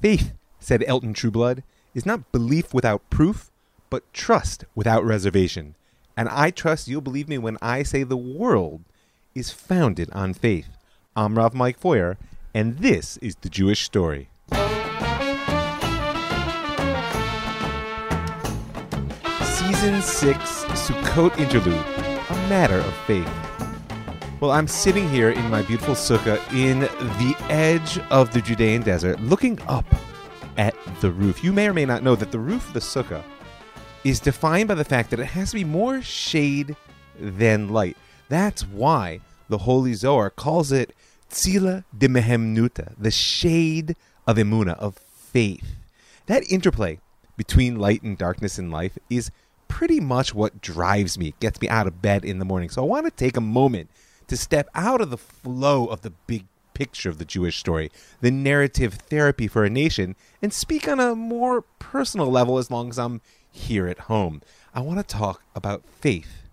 Faith, said Elton Trueblood, is not belief without proof, but trust without reservation. And I trust you'll believe me when I say the world is founded on faith. I'm Rav Mike Feuer, and this is the Jewish story. Season 6 Sukkot Interlude A Matter of Faith. Well, I'm sitting here in my beautiful sukkah in the edge of the Judean desert, looking up at the roof. You may or may not know that the roof of the sukkah is defined by the fact that it has to be more shade than light. That's why the Holy Zohar calls it Tzila de Mehemnuta, the shade of Emuna, of faith. That interplay between light and darkness in life is pretty much what drives me, gets me out of bed in the morning. So I want to take a moment to step out of the flow of the big picture of the Jewish story, the narrative therapy for a nation, and speak on a more personal level as long as I'm here at home. I want to talk about faith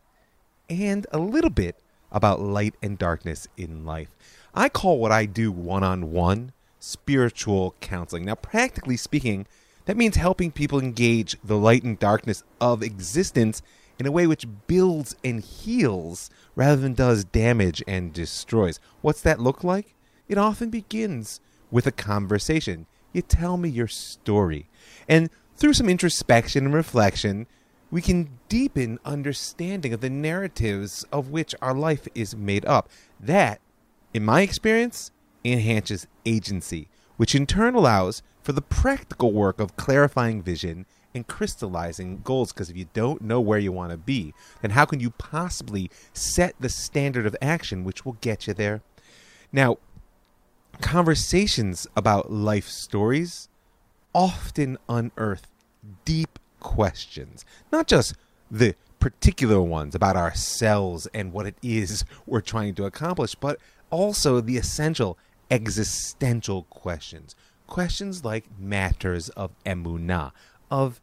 and a little bit about light and darkness in life. I call what I do one on one spiritual counseling. Now, practically speaking, that means helping people engage the light and darkness of existence in a way which builds and heals rather than does damage and destroys. What's that look like? It often begins with a conversation. You tell me your story. And through some introspection and reflection, we can deepen understanding of the narratives of which our life is made up. That, in my experience, enhances agency, which in turn allows for the practical work of clarifying vision and crystallizing goals. Because if you don't know where you want to be, then how can you possibly set the standard of action which will get you there? Now, conversations about life stories often unearth deep questions, not just the particular ones about ourselves and what it is we're trying to accomplish, but also the essential existential questions questions like matters of emunah, of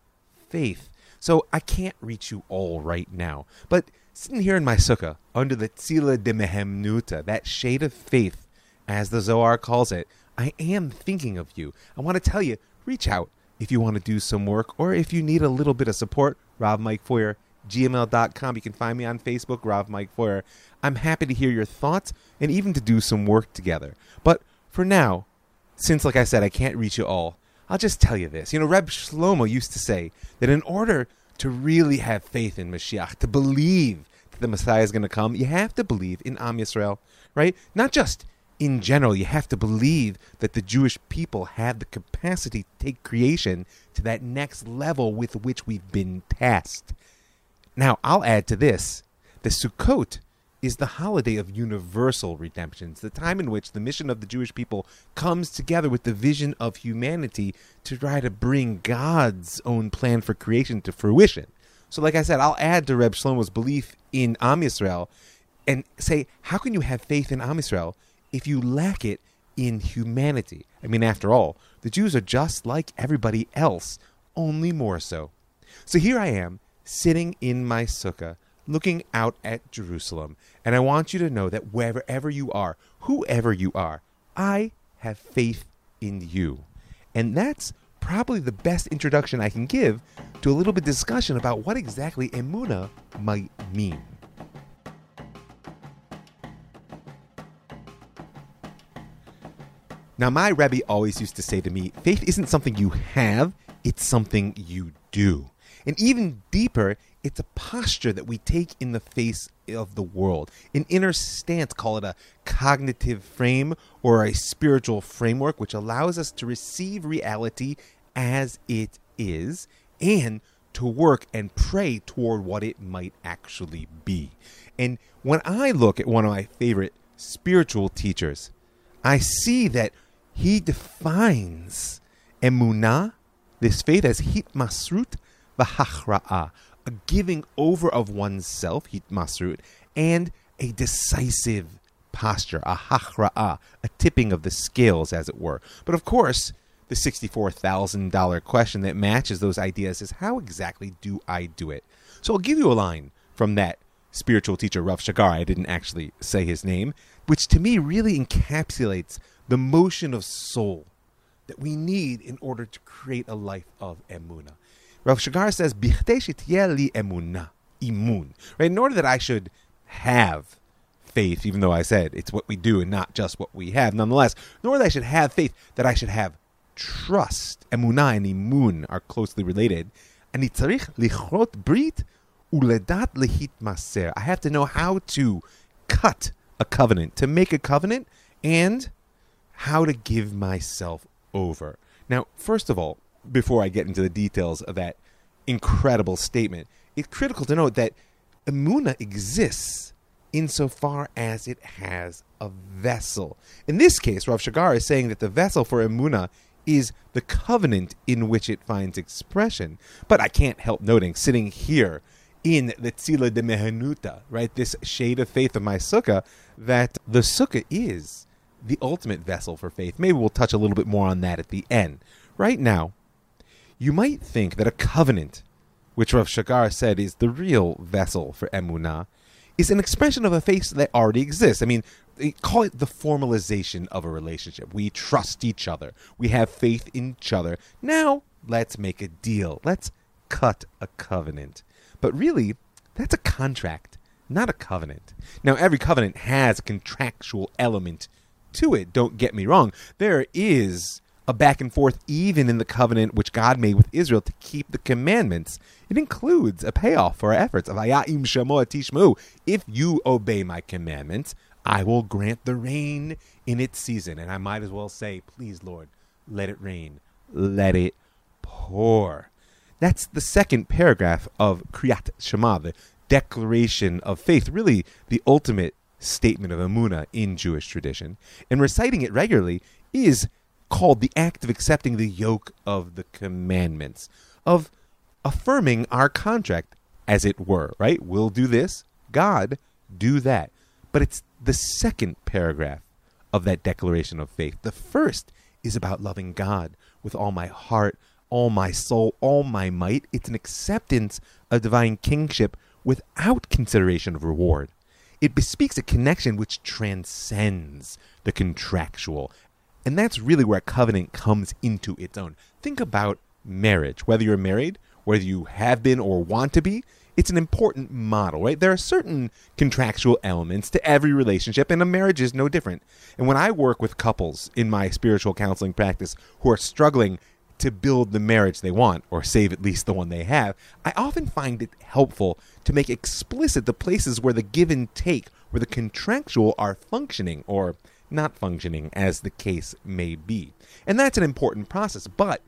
faith. So I can't reach you all right now, but sitting here in my sukkah under the tzila de mehemnuta, that shade of faith, as the Zohar calls it, I am thinking of you. I want to tell you, reach out if you want to do some work or if you need a little bit of support. Rav Mike Feuer, gmail.com. You can find me on Facebook, Rav Mike Feuer. I'm happy to hear your thoughts and even to do some work together. But for now, since, like I said, I can't reach you all, I'll just tell you this. You know, Reb Shlomo used to say that in order to really have faith in Mashiach, to believe that the Messiah is going to come, you have to believe in Am Yisrael, right? Not just in general, you have to believe that the Jewish people have the capacity to take creation to that next level with which we've been tasked. Now, I'll add to this the Sukkot is the holiday of universal redemption. It's the time in which the mission of the Jewish people comes together with the vision of humanity to try to bring God's own plan for creation to fruition. So, like I said, I'll add to Reb Shlomo's belief in Am Yisrael and say, how can you have faith in Am Yisrael if you lack it in humanity? I mean, after all, the Jews are just like everybody else, only more so. So here I am, sitting in my sukkah, looking out at Jerusalem. And I want you to know that wherever you are, whoever you are, I have faith in you. And that's probably the best introduction I can give to a little bit of discussion about what exactly emuna might mean. Now, my Rebbe always used to say to me, faith isn't something you have, it's something you do. And even deeper, it's a posture that we take in the face of the world. An inner stance, call it a cognitive frame or a spiritual framework, which allows us to receive reality as it is and to work and pray toward what it might actually be. And when I look at one of my favorite spiritual teachers, I see that he defines emunah, this faith, as hitmasrut v'hachra'ah, a giving over of oneself, hitmasrut, and a decisive posture, a hachra'ah, a tipping of the scales, as it were. But of course, the $64,000 question that matches those ideas is how exactly do I do it? So I'll give you a line from that spiritual teacher, Rav Shagar. I didn't actually say his name, which to me really encapsulates the motion of soul that we need in order to create a life of emuna. Rav Shagar says, li emuna, imun. Right? In order that I should have faith, even though I said it's what we do and not just what we have, nonetheless, in order that I should have faith, that I should have trust. Emunah and imun are closely related. And tzarich lichrot brit uledat maser. I have to know how to cut a covenant, to make a covenant, and how to give myself over. Now, first of all, before I get into the details of that incredible statement, it's critical to note that Emuna exists insofar as it has a vessel. In this case, Rav Shagar is saying that the vessel for Emuna is the covenant in which it finds expression. But I can't help noting, sitting here in the Tzila de Mehemnuta, right, this shade of faith of my sukkah, that the sukkah is the ultimate vessel for faith. Maybe we'll touch a little bit more on that at the end. Right now, you might think that a covenant, which Rav Shagar said is the real vessel for emunah, is an expression of a faith that already exists. I mean, call it the formalization of a relationship. We trust each other. We have faith in each other. Now, let's make a deal. Let's cut a covenant. But really, that's a contract, not a covenant. Now, every covenant has a contractual element to it. Don't get me wrong. There is a back and forth even in the covenant which God made with Israel to keep the commandments. It includes a payoff for our efforts of Aya'im Shamoa Tishmu. If you obey my commandments, I will grant the rain in its season. And I might as well say, please, Lord, let it rain. Let it pour. That's the second paragraph of Kriyat Shema, the declaration of faith, really the ultimate statement of Amuna in Jewish tradition, and reciting it regularly is called the act of accepting the yoke of the commandments, of affirming our contract, as it were, right? We'll do this, God, do that. But it's the second paragraph of that declaration of faith. The first is about loving God with all my heart, all my soul, all my might. It's an acceptance of divine kingship without consideration of reward. It bespeaks a connection which transcends the contractual. And that's really where covenant comes into its own. Think about marriage, whether you're married, whether you have been or want to be. It's an important model, right? There are certain contractual elements to every relationship, and a marriage is no different. And when I work with couples in my spiritual counseling practice who are struggling to build the marriage they want, or save at least the one they have, I often find it helpful to make explicit the places where the give and take, where the contractual are functioning or not functioning, as the case may be. And that's an important process. But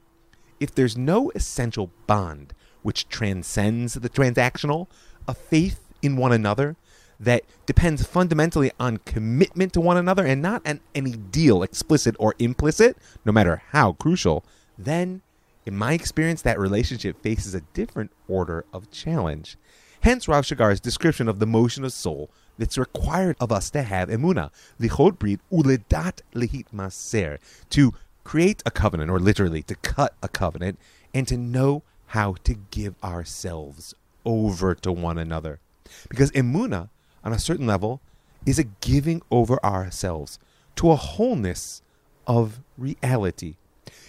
if there's no essential bond which transcends the transactional, a faith in one another that depends fundamentally on commitment to one another and not on any deal, explicit or implicit, no matter how crucial, then, in my experience, that relationship faces a different order of challenge. Hence Rav description of the motion of soul that's required of us to have emuna, lichot brit uledat lehit maser, to create a covenant, or literally to cut a covenant, and to know how to give ourselves over to one another. Because emuna, on a certain level, is a giving over ourselves to a wholeness of reality.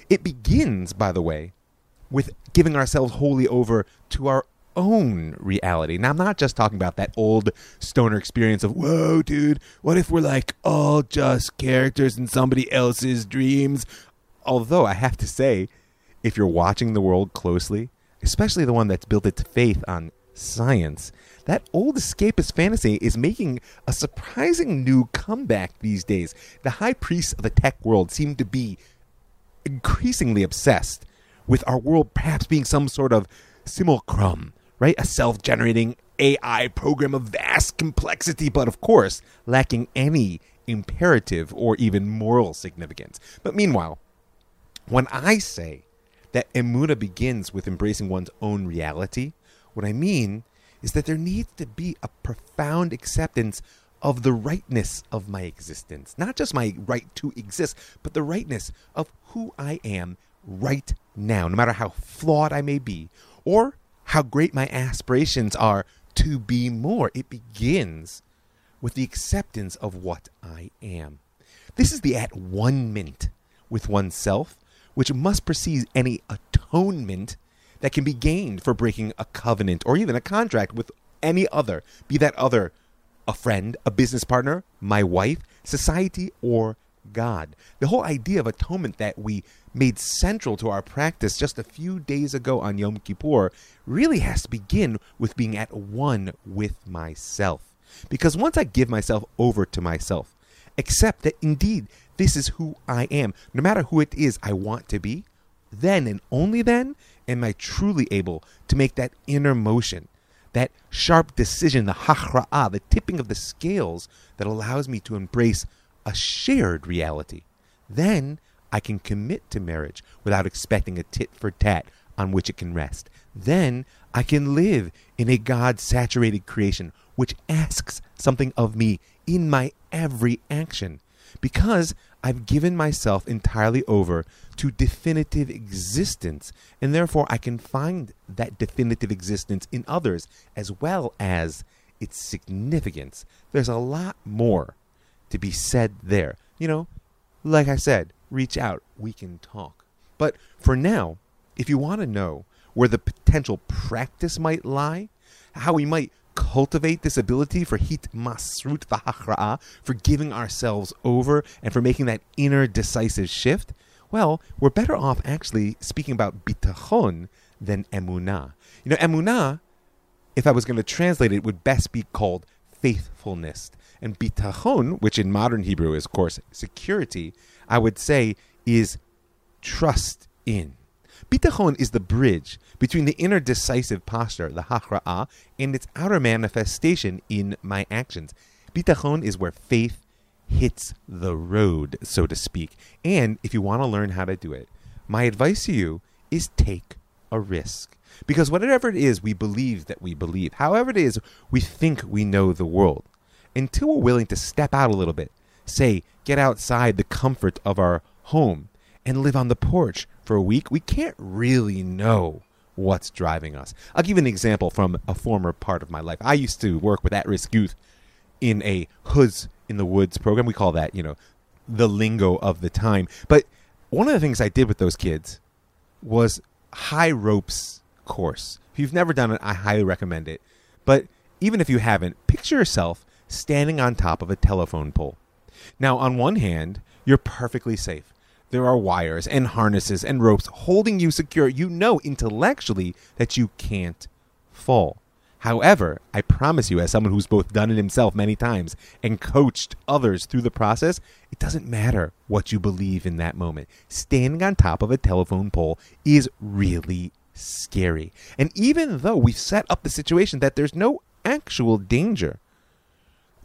It begins, by the way, with giving ourselves wholly over to our own reality. Now, I'm not just talking about that old stoner experience of, whoa, dude, what if we're like all just characters in somebody else's dreams? Although I have to say, if you're watching the world closely, especially the one that's built its faith on science, that old escapist fantasy is making a surprising new comeback these days. The high priests of the tech world seem to be increasingly obsessed with our world perhaps being some sort of simulacrum, right? A self generating AI program of vast complexity, but of course, lacking any imperative or even moral significance. But meanwhile, when I say that emuna begins with embracing one's own reality, what I mean is that there needs to be a profound acceptance of the rightness of my existence. Not just my right to exist, but the rightness of who I am right now, no matter how flawed I may be, or how great my aspirations are to be more. It begins with the acceptance of what I am. This is the at one mint with oneself which must precede any atonement that can be gained for breaking a covenant or even a contract with any other, be that other a friend, a business partner, my wife, society, or God. The whole idea of atonement that we made central to our practice just a few days ago on Yom Kippur really has to begin with being at one with myself. Because once I give myself over to myself, accept that indeed this is who I am, no matter who it is I want to be, then and only then am I truly able to make that inner motion, that sharp decision, the hachra'ah, the tipping of the scales that allows me to embrace a shared reality. Then I can commit to marriage without expecting a tit for tat on which it can rest. Then I can live in a God saturated creation which asks something of me in my every action because I've given myself entirely over to definitive existence, and therefore I can find that definitive existence in others as well as its significance. There's a lot more to be said there. You know, like I said, reach out, we can talk. But for now, if you want to know where the potential practice might lie, how we might cultivate this ability for hit masrut v'hachra'ah, for giving ourselves over and for making that inner decisive shift, well, we're better off actually speaking about bitachon than emunah. You know, emunah, if I was going to translate it, would best be called faithfulness. And bitachon, which in modern Hebrew is, of course, security, I would say is trust in. Bitachon is the bridge between the inner decisive posture, the hachra'ah, and its outer manifestation in my actions. Bitachon is where faith hits the road, so to speak. And if you want to learn how to do it, my advice to you is take a risk. Because whatever it is we believe that we believe, however it is we think we know the world, until we're willing to step out a little bit, say, get outside the comfort of our home and live on the porch for a week, we can't really know what's driving us. I'll give an example from a former part of my life. I used to work with at risk youth in a Hoods in the Woods program. We call that, you know, the lingo of the time. But one of the things I did with those kids was high ropes course. If you've never done it, I highly recommend it. But even if you haven't, picture yourself standing on top of a telephone pole. Now, on one hand, you're perfectly safe. There are wires and harnesses and ropes holding you secure. You know intellectually that you can't fall. However, I promise you, as someone who's both done it himself many times and coached others through the process, it doesn't matter what you believe in that moment. Standing on top of a telephone pole is really scary. And even though we've set up the situation that there's no actual danger,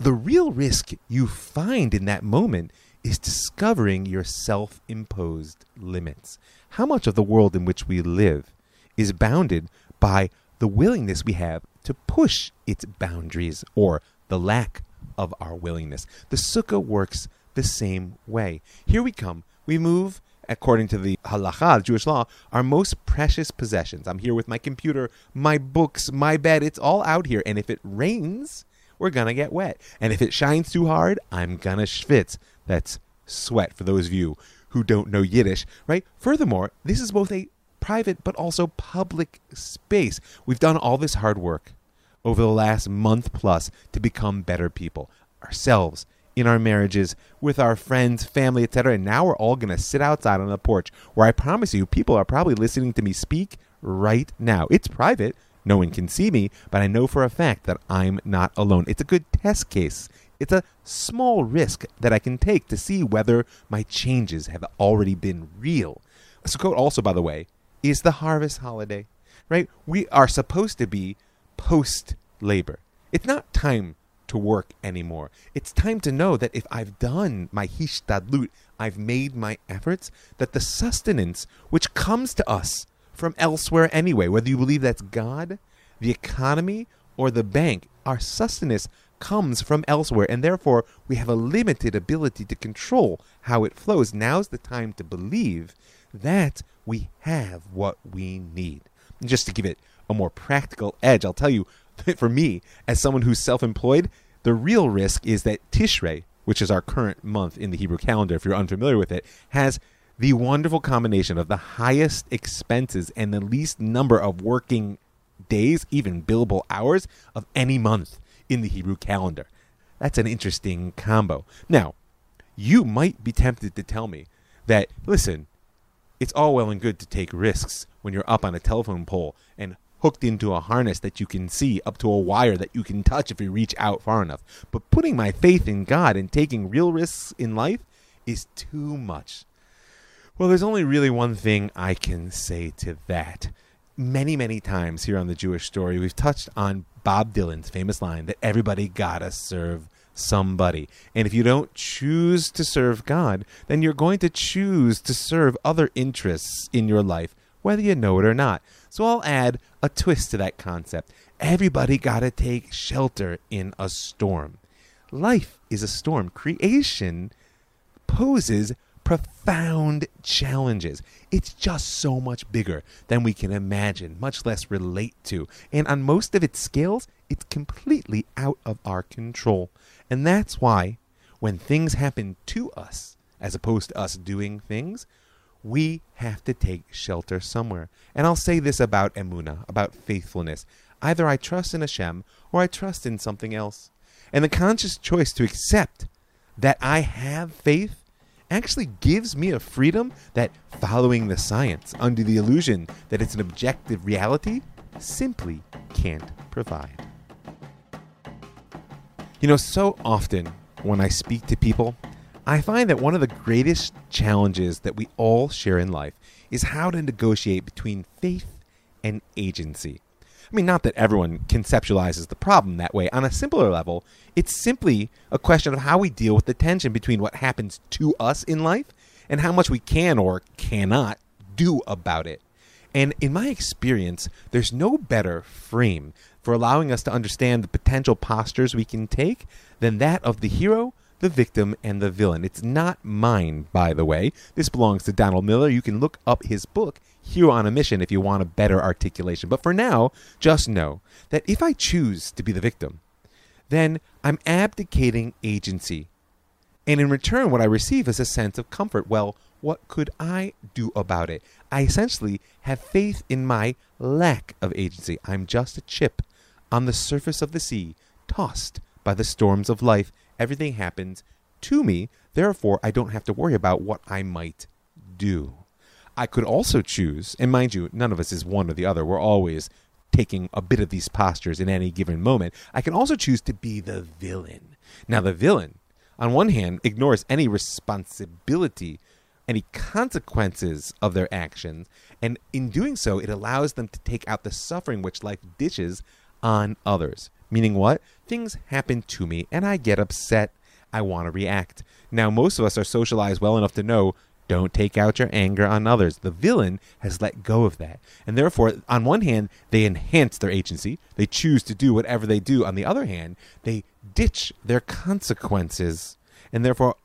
the real risk you find in that moment is discovering your self imposed limits. How much of the world in which we live is bounded by the willingness we have to push its boundaries or the lack of our willingness? The sukkah works the same way. Here we come. We move according to the halacha, Jewish law, our most precious possessions. I'm here with my computer, my books, my bed. It's all out here. And if it rains, we're going to get wet. And if it shines too hard, I'm going to schwitz. That's sweat for those of you who don't know Yiddish, right? Furthermore, this is both a private but also public space. We've done all this hard work over the last month plus to become better people ourselves in our marriages with our friends family etc and now we're all going to sit outside on the porch where i promise you people are probably listening to me speak right now it's private no one can see me but i know for a fact that i'm not alone it's a good test case it's a small risk that I can take to see whether my changes have already been real. Sukkot also, by the way, is the harvest holiday, right? We are supposed to be post labor. It's not time to work anymore. It's time to know that if I've done my hishtadlut, I've made my efforts, that the sustenance which comes to us from elsewhere anyway, whether you believe that's God, the economy, or the bank, our sustenance comes from elsewhere, and therefore we have a limited ability to control how it flows. Now's the time to believe that we have what we need. And just to give it a more practical edge, I'll tell you, for me, as someone who's self employed, the real risk is that Tishrei, which is our current month in the Hebrew calendar, if you're unfamiliar with it, has the wonderful combination of the highest expenses and the least number of working days, even billable hours, of any month in the Hebrew calendar. That's an interesting combo. Now, you might be tempted to tell me that, listen, it's all well and good to take risks when you're up on a telephone pole and hooked into a harness that you can see up to a wire that you can touch if you reach out far enough. But putting my faith in God and taking real risks in life is too much. Well, there's only really one thing I can say to that. Many, many times here on the Jewish story, we've touched on Bob Dylan's famous line that everybody gotta serve somebody. And if you don't choose to serve God, then you're going to choose to serve other interests in your life, whether you know it or not. So I'll add a twist to that concept. Everybody got to take shelter in a storm. Life is a storm. Creation poses profound challenges. It's just so much bigger than we can imagine, much less relate to. And on most of its scales, it's completely out of our control. And that's why when things happen to us, as opposed to us doing things, we have to take shelter somewhere. And I'll say this about emuna, about faithfulness. Either I trust in Hashem or I trust in something else. And the conscious choice to accept that I have faith actually gives me a freedom that following the science under the illusion that it's an objective reality simply can't provide. You know, so often when I speak to people, I find that one of the greatest challenges that we all share in life is how to negotiate between faith and agency. I mean, not that everyone conceptualizes the problem that way. On a simpler level, it's simply a question of how we deal with the tension between what happens to us in life and how much we can or cannot do about it. And in my experience, there's no better frame for allowing us to understand the potential postures we can take than that of the hero the victim, and the villain. It's not mine, by the way. This belongs to Donald Miller. You can look up his book, Hero on a Mission, if you want a better articulation. But for now, just know that if I choose to be the victim, then I'm abdicating agency. And in return, what I receive is a sense of comfort. Well, what could I do about it? I essentially have faith in my lack of agency. I'm just a chip on the surface of the sea, tossed by the storms of life Everything happens to me. Therefore, I don't have to worry about what I might do. I could also choose, and mind you, none of us is one or the other. We're always taking a bit of these postures in any given moment. I can also choose to be the villain. Now, the villain, on one hand, ignores any responsibility, any consequences of their actions, and in doing so, it allows them to take out the suffering which life dishes on others. Meaning what? Things happen to me and I get upset. I want to react. Now, most of us are socialized well enough to know don't take out your anger on others. The villain has let go of that. And therefore, on one hand, they enhance their agency. They choose to do whatever they do. On the other hand, they ditch their consequences and therefore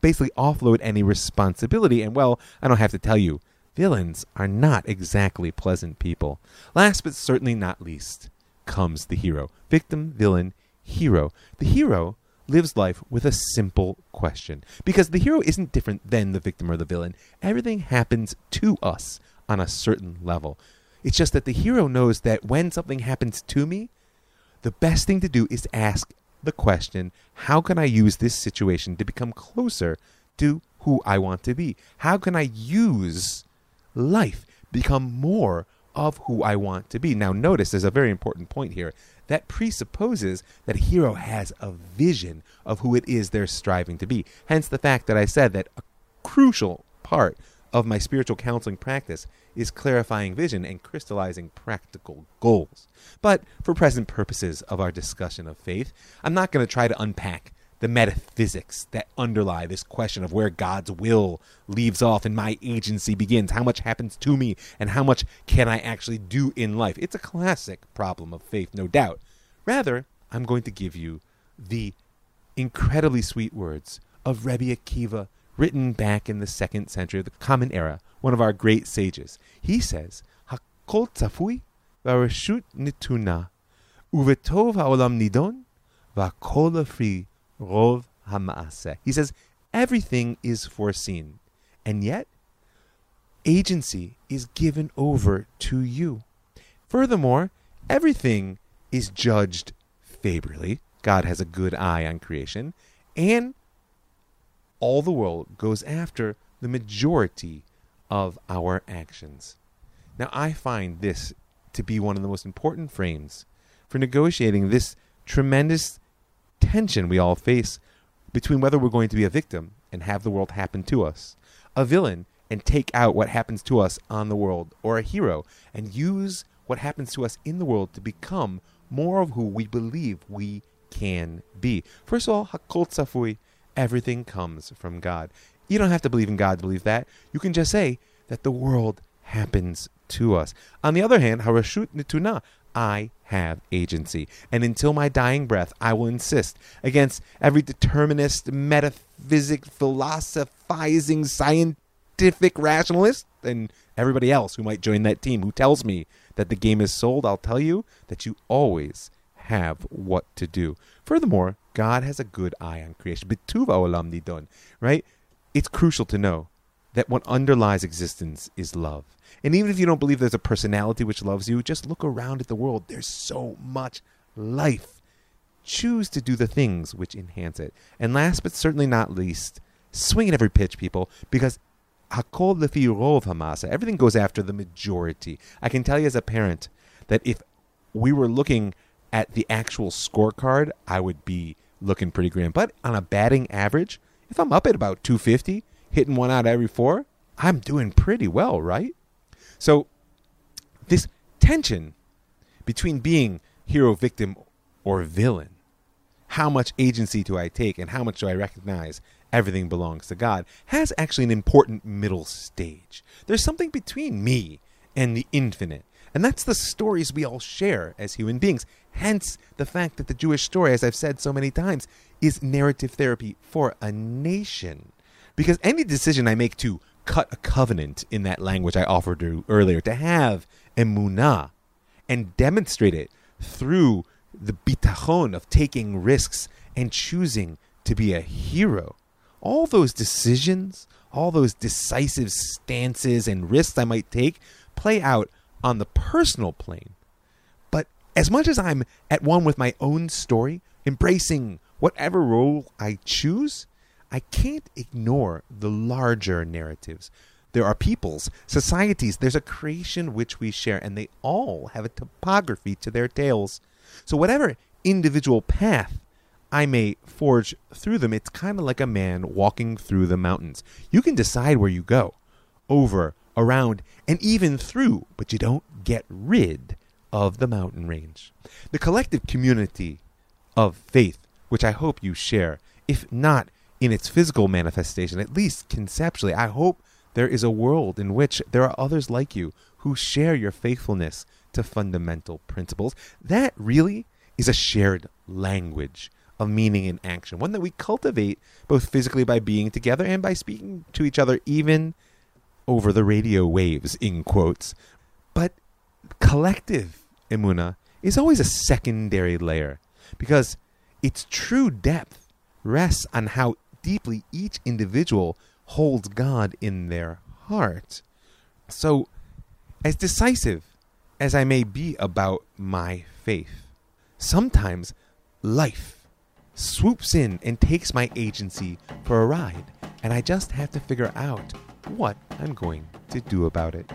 basically offload any responsibility. And well, I don't have to tell you, villains are not exactly pleasant people. Last but certainly not least, comes the hero. Victim, villain, hero. The hero lives life with a simple question. Because the hero isn't different than the victim or the villain. Everything happens to us on a certain level. It's just that the hero knows that when something happens to me, the best thing to do is ask the question how can I use this situation to become closer to who I want to be? How can I use life, become more of who I want to be. Now, notice there's a very important point here. That presupposes that a hero has a vision of who it is they're striving to be. Hence the fact that I said that a crucial part of my spiritual counseling practice is clarifying vision and crystallizing practical goals. But for present purposes of our discussion of faith, I'm not going to try to unpack the metaphysics that underlie this question of where God's will leaves off and my agency begins. How much happens to me and how much can I actually do in life? It's a classic problem of faith, no doubt. Rather, I'm going to give you the incredibly sweet words of Rebbe Akiva, written back in the second century of the Common Era, one of our great sages. He says, Hakol tzafui v'areshut nituna, uvetov ha'olam nidon, v'akol lefri Rov Hamaaseh. He says, everything is foreseen, and yet agency is given over to you. Furthermore, everything is judged favorably. God has a good eye on creation, and all the world goes after the majority of our actions. Now, I find this to be one of the most important frames for negotiating this tremendous tension we all face between whether we're going to be a victim and have the world happen to us, a villain and take out what happens to us on the world, or a hero and use what happens to us in the world to become more of who we believe we can be. First of all, Hakol Tzafui, everything comes from God. You don't have to believe in God to believe that. You can just say that the world happens to us. On the other hand, Harashut Nituna, I have agency. And until my dying breath, I will insist against every determinist, metaphysic, philosophizing, scientific rationalist and everybody else who might join that team who tells me that the game is sold. I'll tell you that you always have what to do. Furthermore, God has a good eye on creation. Bituva olam nidon, right? It's crucial to know that what underlies existence is love. And even if you don't believe there's a personality which loves you, just look around at the world. There's so much life. Choose to do the things which enhance it. And last but certainly not least, swing at every pitch, people, because hakol lefi rov hamasa. Everything goes after the majority. I can tell you as a parent that if we were looking at the actual scorecard, I would be looking pretty grim. But on a batting average, if I'm up at about 250, hitting one out every four, I'm doing pretty well, right? So, this tension between being hero, victim, or villain, how much agency do I take and how much do I recognize everything belongs to God, has actually an important middle stage. There's something between me and the infinite. And that's the stories we all share as human beings. Hence, the fact that the Jewish story, as I've said so many times, is narrative therapy for a nation. Because any decision I make to cut a covenant in that language I offered you earlier, to have emunah and demonstrate it through the bitachon of taking risks and choosing to be a hero. All those decisions, all those decisive stances and risks I might take play out on the personal plane. But as much as I'm at one with my own story, embracing whatever role I choose, I can't ignore the larger narratives. There are peoples, societies, there's a creation which we share, and they all have a topography to their tales. So, whatever individual path I may forge through them, it's kind of like a man walking through the mountains. You can decide where you go over, around, and even through, but you don't get rid of the mountain range. The collective community of faith, which I hope you share, if not in its physical manifestation, at least conceptually, I hope there is a world in which there are others like you who share your faithfulness to fundamental principles. That really is a shared language of meaning and action, one that we cultivate both physically by being together and by speaking to each other, even over the radio waves, in quotes. But collective emuna is always a secondary layer because its true depth rests on how deeply each individual holds God in their heart. So, as decisive as I may be about my faith, sometimes life swoops in and takes my agency for a ride, and I just have to figure out what I'm going to do about it.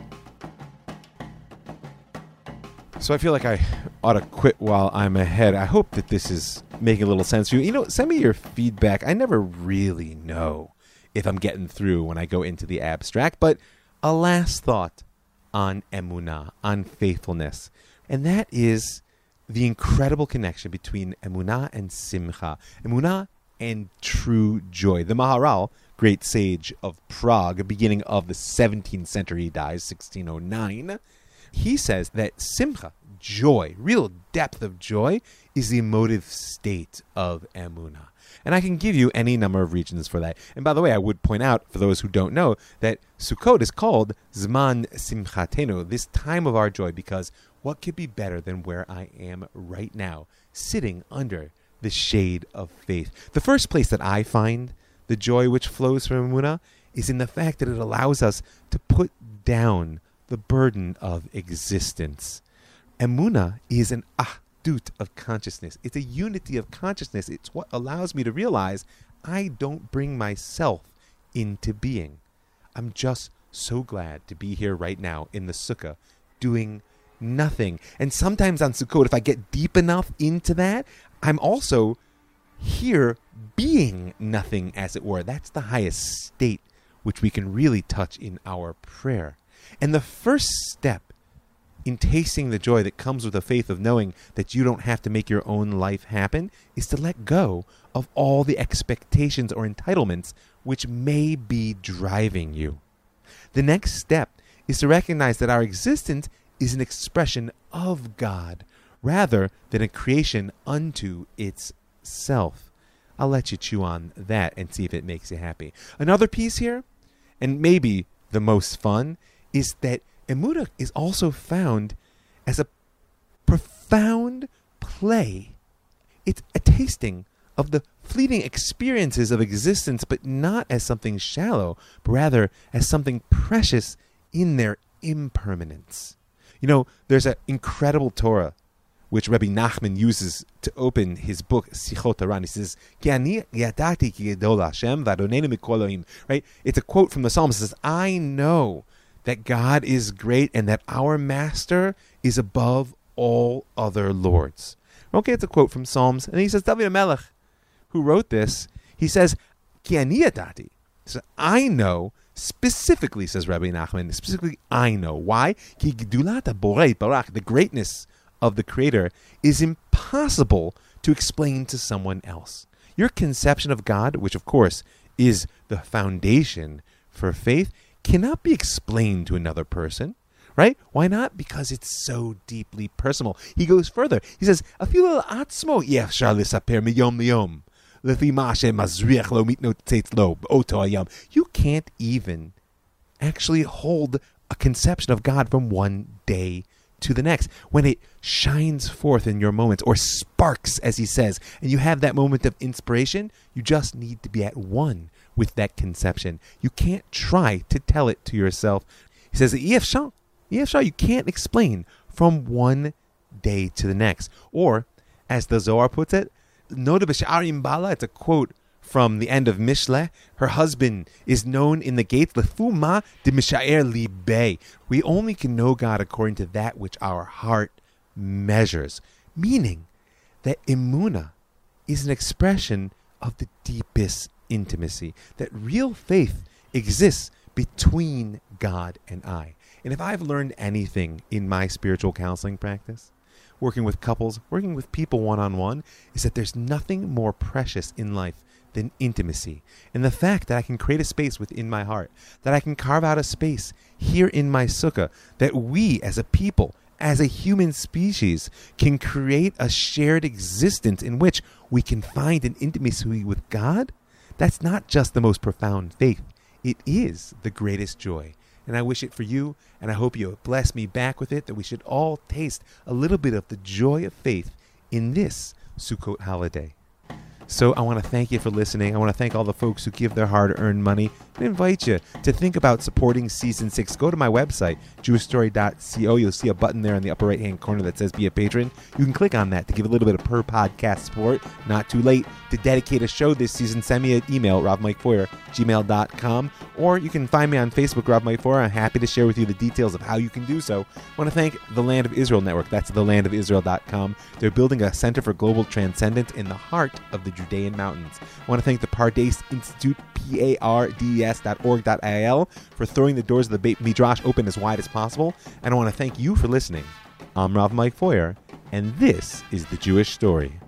So I feel like I ought to quit while I'm ahead. I hope that this is making a little sense for you. You know, send me your feedback. I never really know if I'm getting through when I go into the abstract, but a last thought on emunah, on faithfulness, and that is the incredible connection between emunah and simcha, emunah and true joy. The Maharal, great sage of Prague, beginning of the 17th century, he dies 1609. He says that simcha, joy, real depth of joy, is the emotive state of emunah. And I can give you any number of reasons for that. And by the way, I would point out, for those who don't know, that Sukkot is called Zman Simchatenu, this time of our joy, because what could be better than where I am right now, sitting under the shade of faith? The first place that I find the joy which flows from Emunah is in the fact that it allows us to put down the burden of existence. Emuna is an ahdut of consciousness. It's a unity of consciousness. It's what allows me to realize I don't bring myself into being. I'm just so glad to be here right now in the sukkah doing nothing. And sometimes on Sukkot, if I get deep enough into that, I'm also here being nothing, as it were. That's the highest state which we can really touch in our prayer. And the first step in tasting the joy that comes with the faith of knowing that you don't have to make your own life happen is to let go of all the expectations or entitlements which may be driving you. The next step is to recognize that our existence is an expression of God rather than a creation unto itself. I'll let you chew on that and see if it makes you happy. Another piece here, and maybe the most fun, is that Emuna is also found as a profound play. It's a tasting of the fleeting experiences of existence, but not as something shallow, but rather as something precious in their impermanence. You know, there's an incredible Torah which Rabbi Nachman uses to open his book Sichot Haran. He says, ki ani yadati ki Hashem mikol Right? It's a quote from the Psalm. It says, I know that God is great and that our Master is above all other lords. Okay, it's a quote from Psalms. And he says, David Melech, who wrote this, he says, Ki ani So I know specifically, says Rabbi Nachman, specifically I know. Why? Ki the greatness of the Creator is impossible to explain to someone else. Your conception of God, which of course is the foundation for faith, cannot be explained to another person. Right? Why not? Because it's so deeply personal. He goes further. He says, "Afilo atzmo yefshar lisaper miyom liyom." You can't even actually hold a conception of God from one day to the next. When it shines forth in your moments or sparks, as he says, and you have that moment of inspiration, you just need to be at one with that conception. You can't try to tell it to yourself. He says, EF you can't explain from one day to the next. Or, as the Zohar puts it, Noda bala, it's a quote from the end of Mishle. Her husband is known in the gates, lefuma de mishaer libe. We only can know God according to that which our heart measures. Meaning that imuna is an expression of the deepest intimacy, that real faith exists between God and I. And if I've learned anything in my spiritual counseling practice, working with couples, working with people one on one, is that there's nothing more precious in life than intimacy. And the fact that I can create a space within my heart, that I can carve out a space here in my sukkah, that we as a people, as a human species, can create a shared existence in which we can find an intimacy with God, that's not just the most profound faith, it is the greatest joy and I wish it for you, and I hope you'll bless me back with it, that we should all taste a little bit of the joy of faith in this Sukkot holiday. So I want to thank you for listening. I want to thank all the folks who give their hard earned money. and invite you to think about supporting season six. Go to my website, jewishstory.co. You'll see a button there in the upper right hand corner that says Be a Patron. You can click on that to give a little bit of per podcast support. Not too late to dedicate a show this season. Send me an email, ravmikefeuer, gmail.com, or you can find me on Facebook, Rav Mike Feuer. I'm happy to share with you the details of how you can do so. I want to thank the Land of Israel Network. That's thelandofisrael.com. They're building a center for global transcendence in the heart of the Judean mountains. I want to thank the Pardes Institute, P-A-R-D-E-S.org.il, for throwing the doors of the Beit Midrash open as wide as possible. And I want to thank you for listening. I'm Rav Mike Feuer, and this is The Jewish Story.